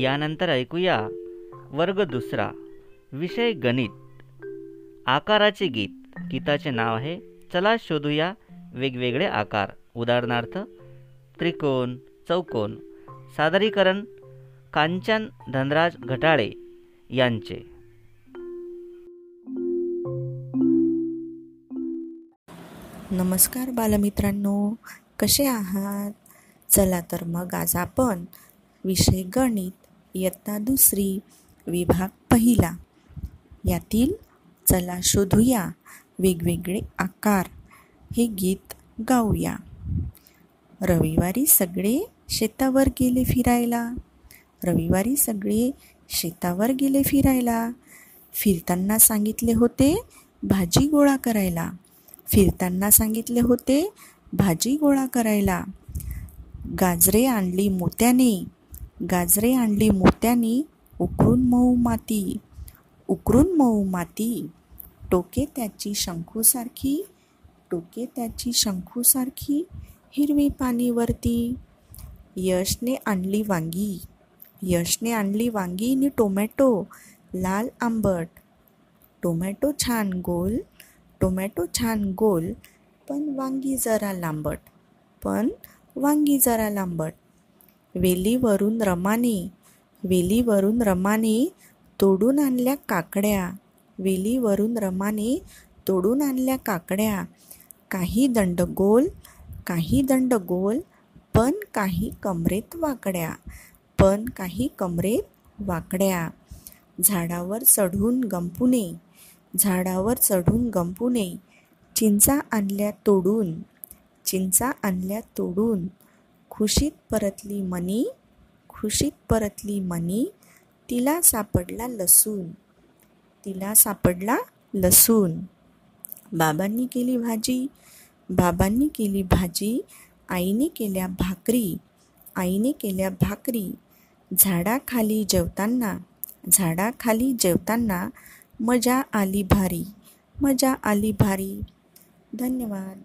यानंतर ऐकूया वर्ग दुसरा विषय गणित. आकाराचे गीत. गीताचे नाव आहे चला शोधूया वेगवेगळे आकार. उदाहरणार्थ त्रिकोण चौकोन सादरीकरण कांचन धनराज घटाळे यांचे. नमस्कार बालमित्रांनो कसे आहात? चला तर मग आज आपण विषय गणित इयत्ता दुसरी विभाग पहिला. यातील चला शोधूया वेगवेगळे आकार. हे गीत गाऊया. रविवारी सगळे शेतावर गेले फिरायला. रविवारी सगळे शेतावर गेले फिरायला. फिरताना सांगितले होते भाजी गोळा करायला. फिरताना सांगितले होते भाजी गोळा करायला. गाजरे आणली मोत्याने. गाजरे आणली मोत्यानी उकरून मऊ माती उकरून मऊ माती. टोके त्याची शंखूसारखी टोके त्याची शंखूसारखी हिरवी पाणीवरती. यशने आणली वांगी. यशने आणली वांगी आणि टोमॅटो लाल आंबट. टोमॅटो छान गोल टोमॅटो छान गोल पण वांगी जरा लांबट. पण वांगी जरा लांबट. वेलीवरून रमाने वेलीवरून रमाने तोडून आणल्या काकड्या वेलीवरून रमाने तोडून आणल्या काकड्या. काही दंड गोल काही दंड गोल पण काही कमरेत वाकड्या पण काही कमरेत वाकड्या. झाडावर चढून गंपुने झाडावर चढून गंपुने चिंचा आणल्या तोडून चिंचा आणल्या तोडून खुशीत परतली मनी खुशीत परतली मनी तिला सापडला लसूण. तिला सापडला लसूण. बाबांनी केली भाजी. बाबांनी केली भाजी. आईने केल्या भाकरी. आईने केल्या भाकरी. झाडाखाली जेवताना झाडाखाली जेवताना मजा आली भारी. मजा आली भारी. धन्यवाद.